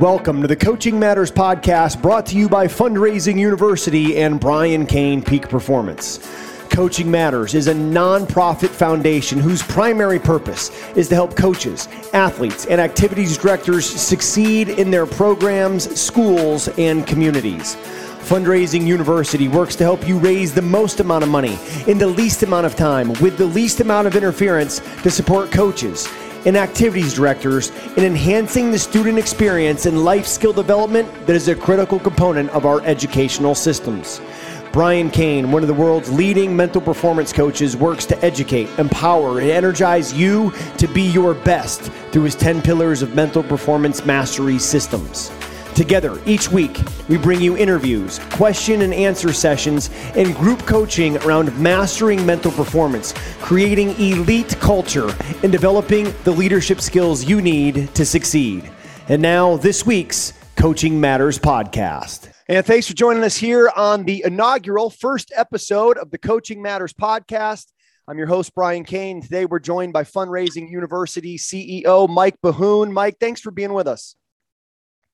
Welcome to the Coaching Matters podcast brought to you by Fundraising University and Brian Cain Peak Performance. Coaching Matters is a nonprofit foundation whose primary purpose is to help coaches, athletes, and activities directors succeed in their programs, schools, and communities. Fundraising University works to help you raise the most amount of money in the least amount of time with the least amount of interference to support coaches and activities directors in enhancing the student experience and life skill development that is a critical component of our educational systems. Brian Cain, one of the world's leading mental performance coaches, works to educate, empower, and energize you to be your best through his 10 pillars of mental performance mastery systems. Together, each week, we bring you interviews, question and answer sessions, and group coaching around mastering mental performance, creating elite culture, and developing the leadership skills you need to succeed. And now, this week's Coaching Matters podcast. And thanks for joining us here on the inaugural first episode of the Coaching Matters podcast. I'm your host, Brian Cain. Today, we're joined by Fundraising University CEO Mike Bahun. Mike, thanks for being with us.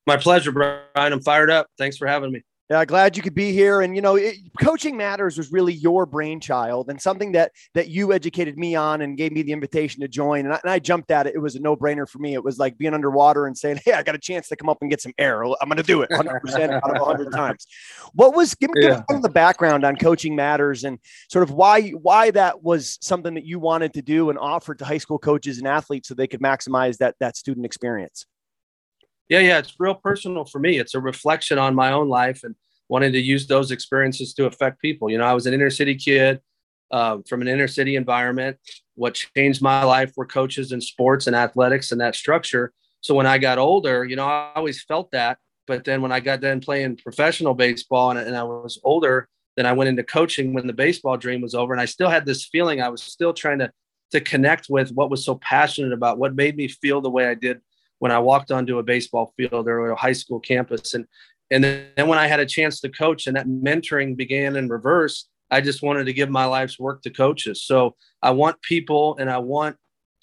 My pleasure, Brian. I'm fired up. Thanks for having me. Yeah, glad you could be here. And you know, it, coaching matters was really your brainchild and something that that you educated me on and gave me the invitation to join. And I, and I jumped at it. It was a no brainer for me. It was like being underwater and saying, "Hey, I got a chance to come up and get some air. I'm going to do it 100 percent out of 100 times." What was give, yeah. give us some the background on coaching matters and sort of why why that was something that you wanted to do and offer to high school coaches and athletes so they could maximize that that student experience. Yeah, yeah, it's real personal for me. It's a reflection on my own life and wanting to use those experiences to affect people. You know, I was an inner city kid uh, from an inner city environment. What changed my life were coaches and sports and athletics and that structure. So when I got older, you know, I always felt that. But then when I got done playing professional baseball and, and I was older, then I went into coaching when the baseball dream was over. And I still had this feeling I was still trying to to connect with what was so passionate about, what made me feel the way I did when I walked onto a baseball field or a high school campus. And and then when I had a chance to coach and that mentoring began in reverse, I just wanted to give my life's work to coaches. So I want people and I want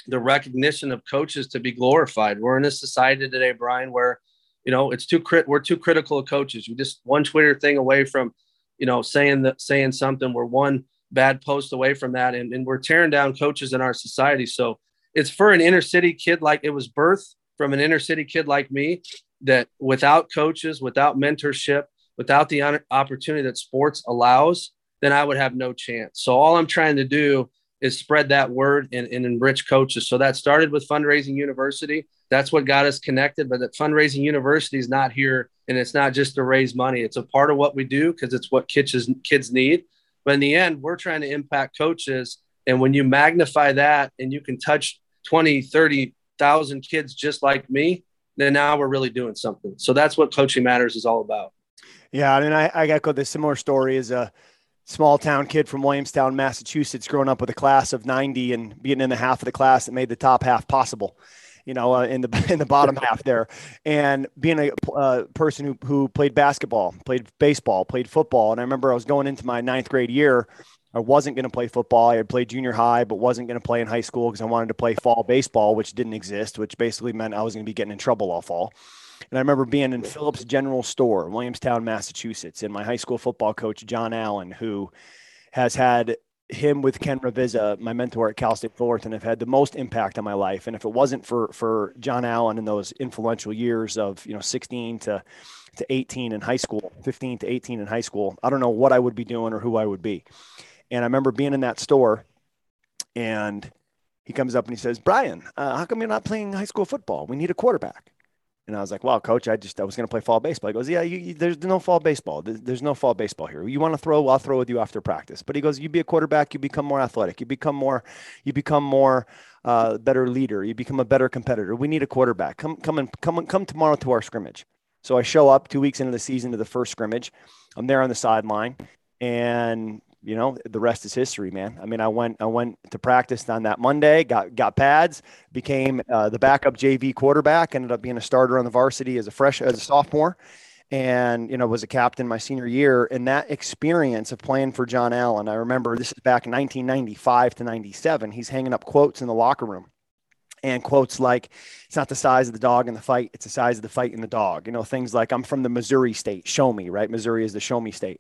the recognition of coaches to be glorified. We're in a society today, Brian, where you know it's too crit we're too critical of coaches. We just one Twitter thing away from, you know, saying that saying something. We're one bad post away from that, and, and we're tearing down coaches in our society. So it's for an inner city kid like it was birth from an inner city kid like me that without coaches, without mentorship, without the opportunity that sports allows, then I would have no chance. So all I'm trying to do is spread that word and, and, enrich coaches. So that started with Fundraising University. That's what got us connected. But that Fundraising University is not here and it's not just to raise money. It's a part of what we do because it's what kids, kids need. But in the end, we're trying to impact coaches. And when you magnify that and you can touch 20, 30, thousand kids just like me, then now we're really doing something. So that's what coaching matters is all about. Yeah, I mean, I, I echo the similar story as a small town kid from Williamstown, Massachusetts, growing up with a class of 90 and being in the half of the class that made the top half possible. You know, uh, in the in the bottom half there, and being a uh, person who who played basketball, played baseball, played football, and I remember I was going into my ninth grade year, I wasn't going to play football. I had played junior high, but wasn't going to play in high school because I wanted to play fall baseball, which didn't exist, which basically meant I was going to be getting in trouble all fall. And I remember being in Phillips General Store, Williamstown, Massachusetts, and my high school football coach, John Allen, who has had him with Ken Ravizza, my mentor at Cal State Fullerton, have had the most impact on my life. And if it wasn't for for John Allen in those influential years of you know 16 to to 18 in high school, 15 to 18 in high school, I don't know what I would be doing or who I would be. And I remember being in that store and he comes up and he says, Brian, uh, how come you're not playing high school football? We need a quarterback. And I was like, wow, coach, I just, I was going to play fall baseball. He goes, yeah, you, you, there's no fall baseball. There's, no fall baseball here. You want to throw, I'll throw with you after practice. But he goes, you be a quarterback, you become more athletic. You become more, you become more, uh, better leader. You become a better competitor. We need a quarterback. Come, come and come, come tomorrow to our scrimmage. So I show up two weeks into the season to the first scrimmage. I'm there on the sideline and you know the rest is history man. I mean i went i went to practice on that monday got got pads became uh, the backup jv quarterback ended up being a starter on the varsity as a fresh as a sophomore and you know was a captain my senior year. And that experience of playing for john allen i remember this is back in 1995 to 97 he's hanging up quotes in the locker room and quotes like it's not the size of the dog in the fight it's the size of the fight in the dog. You know things like i'm from the missouri state show me right? Missouri is the show me state.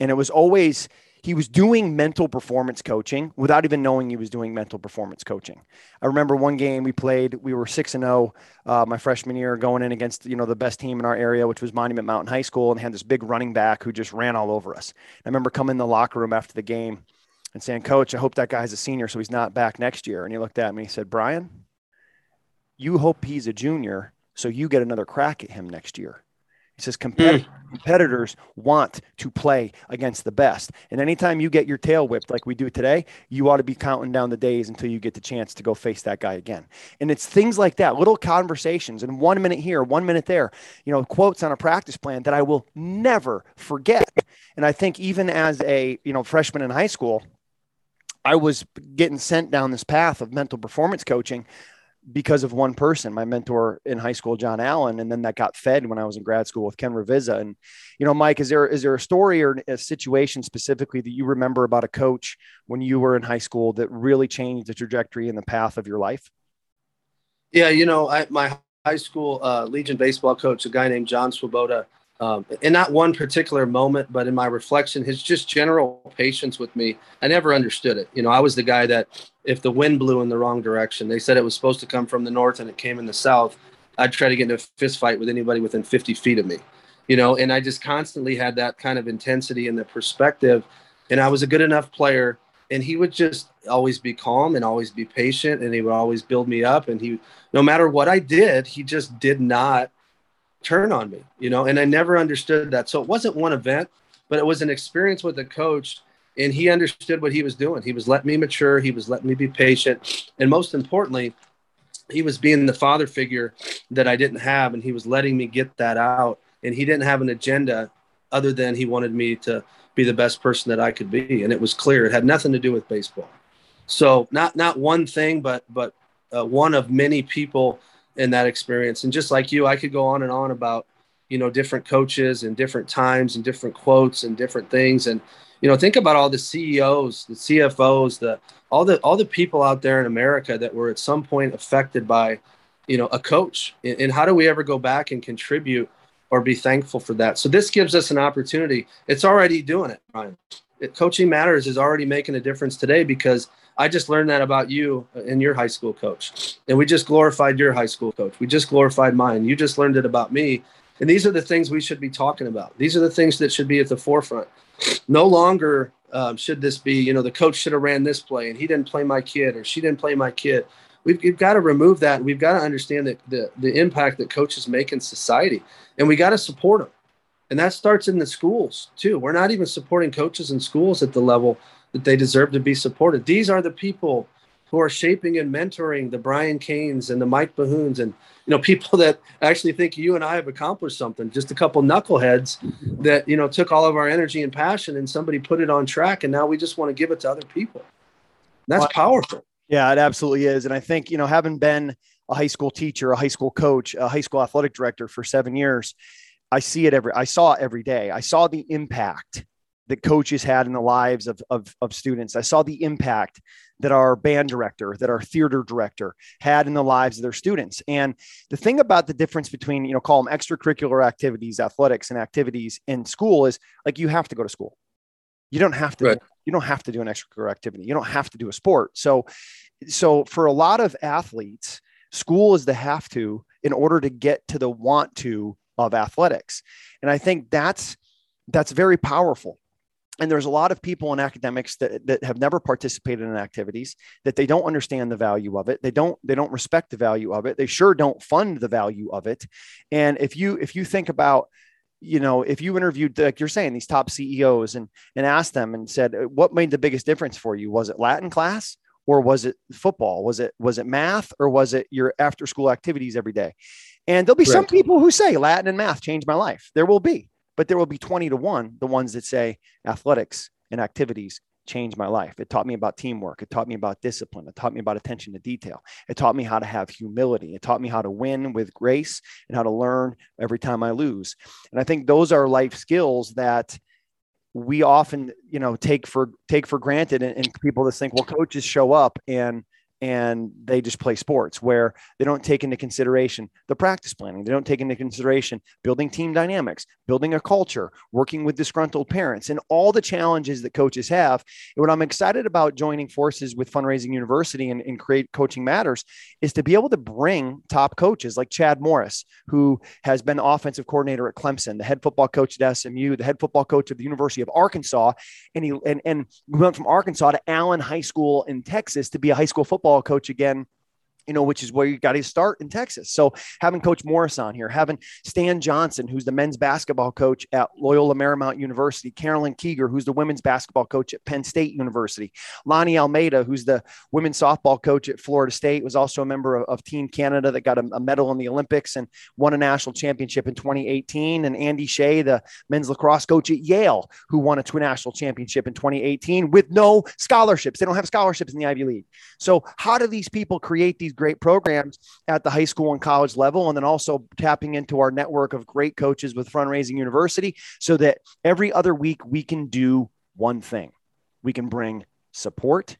And it was always he was doing mental performance coaching without even knowing he was doing mental performance coaching. I remember one game we played, we were 6 and 0 uh, my freshman year going in against, you know, the best team in our area, which was Monument Mountain High School and had this big running back who just ran all over us. I remember coming in the locker room after the game and saying, "Coach, I hope that guy's a senior so he's not back next year." And he looked at me and he said, "Brian, you hope he's a junior so you get another crack at him next year." He says mm. competitors want to play against the best. And anytime you get your tail whipped like we do today, you ought to be counting down the days until you get the chance to go face that guy again. And it's things like that, little conversations and one minute here, one minute there, you know, quotes on a practice plan that I will never forget. And I think even as a, you know, freshman in high school, I was getting sent down this path of mental performance coaching because of one person, my mentor in high school, John Allen, and then that got fed when I was in grad school with Ken Ravizza. And you know, Mike, is there is there a story or a situation specifically that you remember about a coach when you were in high school that really changed the trajectory and the path of your life? Yeah, you know, I, my high school uh, Legion baseball coach, a guy named John Swoboda, um, in not one particular moment, but in my reflection, his just general patience with me. I never understood it. You know, I was the guy that if the wind blew in the wrong direction, they said it was supposed to come from the north and it came in the south. I'd try to get into a fist fight with anybody within 50 feet of me, you know, and I just constantly had that kind of intensity and the perspective. And I was a good enough player. And he would just always be calm and always be patient. And he would always build me up. And he, no matter what I did, he just did not turn on me, you know, and I never understood that. So it wasn't one event, but it was an experience with a coach and he understood what he was doing. He was letting me mature, he was letting me be patient, and most importantly, he was being the father figure that I didn't have and he was letting me get that out and he didn't have an agenda other than he wanted me to be the best person that I could be and it was clear it had nothing to do with baseball. So not not one thing but but uh, one of many people in that experience. And just like you, I could go on and on about, you know, different coaches and different times and different quotes and different things. And, you know, think about all the CEOs, the CFOs, the all the all the people out there in America that were at some point affected by, you know, a coach. And, and how do we ever go back and contribute or be thankful for that? So this gives us an opportunity. It's already doing it, Ryan. It, coaching matters is already making a difference today because I just learned that about you and your high school coach. And we just glorified your high school coach. We just glorified mine. You just learned it about me. And these are the things we should be talking about. These are the things that should be at the forefront. No longer um, should this be, you know, the coach should have ran this play and he didn't play my kid or she didn't play my kid. We've, we've got to remove that. We've got to understand that the, the impact that coaches make in society. And we got to support them. And that starts in the schools too. We're not even supporting coaches and schools at the level that they deserve to be supported. These are the people who are shaping and mentoring the Brian Cains and the Mike Bahuns and you know people that actually think you and I have accomplished something. Just a couple knuckleheads that you know took all of our energy and passion and somebody put it on track, and now we just want to give it to other people. That's powerful. Yeah, it absolutely is. And I think you know having been a high school teacher, a high school coach, a high school athletic director for seven years, I see it every. I saw it every day. I saw the impact that coaches had in the lives of, of, of, students. I saw the impact that our band director, that our theater director had in the lives of their students. And the thing about the difference between, you know, call them extracurricular activities, athletics and activities in school is like you have to go to school. You don't have to, right. you don't have to do an extracurricular activity. You don't have to do a sport. So, so for a lot of athletes, school is the have to in order to get to the want to of athletics. And I think that's, that's very powerful. And there's a lot of people in academics that, that have never participated in activities that they don't understand the value of it. They don't they don't respect the value of it. They sure don't fund the value of it. And if you if you think about you know if you interviewed like you're saying these top ceos and and asked them and said uh, what made the biggest difference for you? Was it latin class or was it football? Was it was it math or was it your after school activities every day and there'll be some people who say latin and math changed my life there will be but there will be 20 to 1 the ones that say athletics and activities changed my life. It taught me about teamwork. It taught me about discipline. It taught me about attention to detail. It taught me how to have humility. It taught me how to win with grace and how to learn every time I lose. And I think those are life skills that we often, you know, take for take for granted and, and people just think, well, coaches show up and and they just play sports where they don't take into consideration the practice planning. They don't take into consideration building team dynamics, building a culture, working with disgruntled parents, and all the challenges that coaches have. And what I'm excited about joining forces with Fundraising University and, and Create Coaching Matters is to be able to bring top coaches like Chad Morris, who has been offensive coordinator at Clemson, the head football coach at SMU, the head football coach of the University of Arkansas, and he and, and we went from Arkansas to Allen High School in Texas to be a high school football football coach again you know, which is where you got to start in Texas. So having Coach Morris on here, having Stan Johnson, who's the men's basketball coach at Loyola Marymount University, Carolyn Kieger, who's the women's basketball coach at Penn State University, Lonni Alameda, who's the women's softball coach at Florida State, was also a member of, of Team Canada that got a, a, medal in the Olympics and won a national championship in 2018, and Andy Shay, the men's lacrosse coach at Yale, who won a two national championship in 2018 with no scholarships. They don't have scholarships in the Ivy League. So how do these people create these great programs at the high school and college level, and then also tapping into our network of great coaches with Fundraising University so that every other week we can do one thing we can bring support,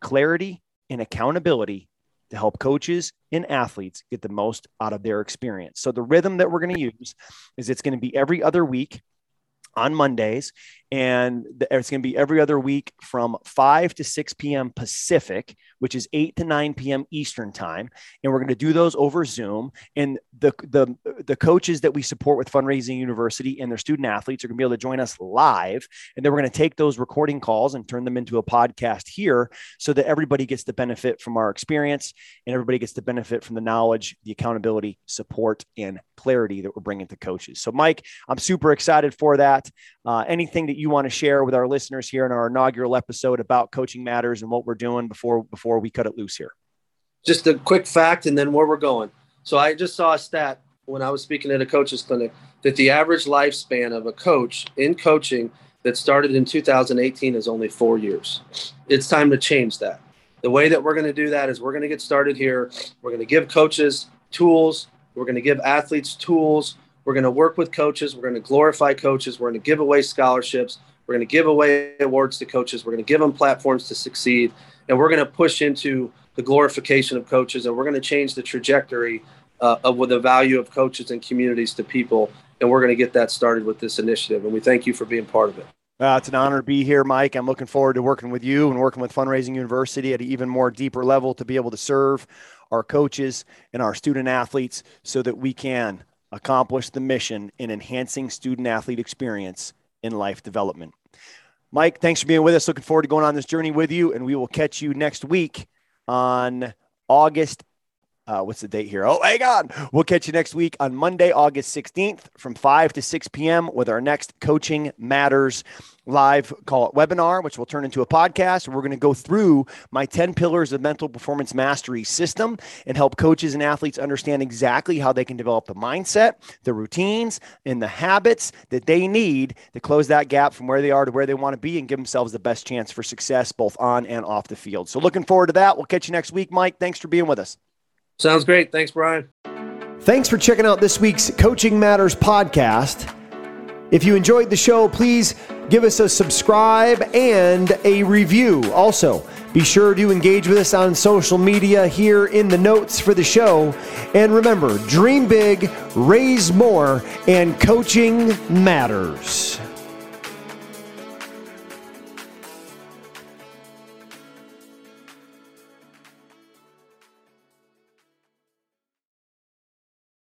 clarity, and accountability to help coaches and athletes get the most out of their experience. So, the rhythm that we're going to use is it's going to be every other week on Mondays, and it's going to be every other week from 5 to 6 p.m. Pacific, which is 8 to 9 p.m. Eastern time. And we're going to do those over Zoom. And the, the, the coaches that we support with Fundraising University and their student athletes are going to be able to join us live. And then we're going to take those recording calls and turn them into a podcast here so that everybody gets the benefit from our experience and everybody gets the benefit from the knowledge, the accountability, support, and clarity that we're bringing to coaches. So, Mike, I'm super excited for that. Uh, anything that you want to share with our listeners here in our inaugural episode about coaching matters and what we're doing before before we cut it loose here? Just a quick fact, and then where we're going. So, I just saw a stat when I was speaking at a coaches clinic that the average lifespan of a coach in coaching that started in 2018 is only four years. It's time to change that. The way that we're going to do that is we're going to get started here. We're going to give coaches tools we're going to give athletes tools. We're going to work with coaches. We're going to glorify coaches. We're going to give away scholarships. We're going to give away awards to coaches. We're going to give them platforms to succeed. And we're going to push into the glorification of coaches. And we're going to change the trajectory uh, of the value of coaches and communities to people. And we're going to get that started with this initiative. And we thank you for being part of it. Uh, it's an honor to be here, Mike. I'm looking forward to working with you and working with Fundraising University at an even more deeper level to be able to serve our coaches, and our student athletes so that we can accomplish the mission in enhancing student athlete experience in life development. Mike, thanks for being with us. Looking forward to going on this journey with you, and we will catch you next week on August. Uh, what's the date here? Oh, hang on. We'll catch you next week on Monday, August 16th from 5 to 6 p.m. with our next Coaching Matters live call it webinar, which will turn into a podcast. We're going to go through my 10 pillars of mental performance mastery system and help coaches and athletes understand exactly how they can develop the mindset, the routines, and the habits that they need to close that gap from where they are to where they want to be and give themselves the best chance for success both on and off the field. So looking forward to that. We'll catch you next week, Mike. Thanks for being with us. Sounds great. Thanks, Brian. Thanks for checking out this week's Coaching Matters podcast. If you enjoyed the show, please give us a subscribe and a review. Also, be sure to engage with us on social media here in the notes for the show. And remember, dream big, raise more, and coaching matters.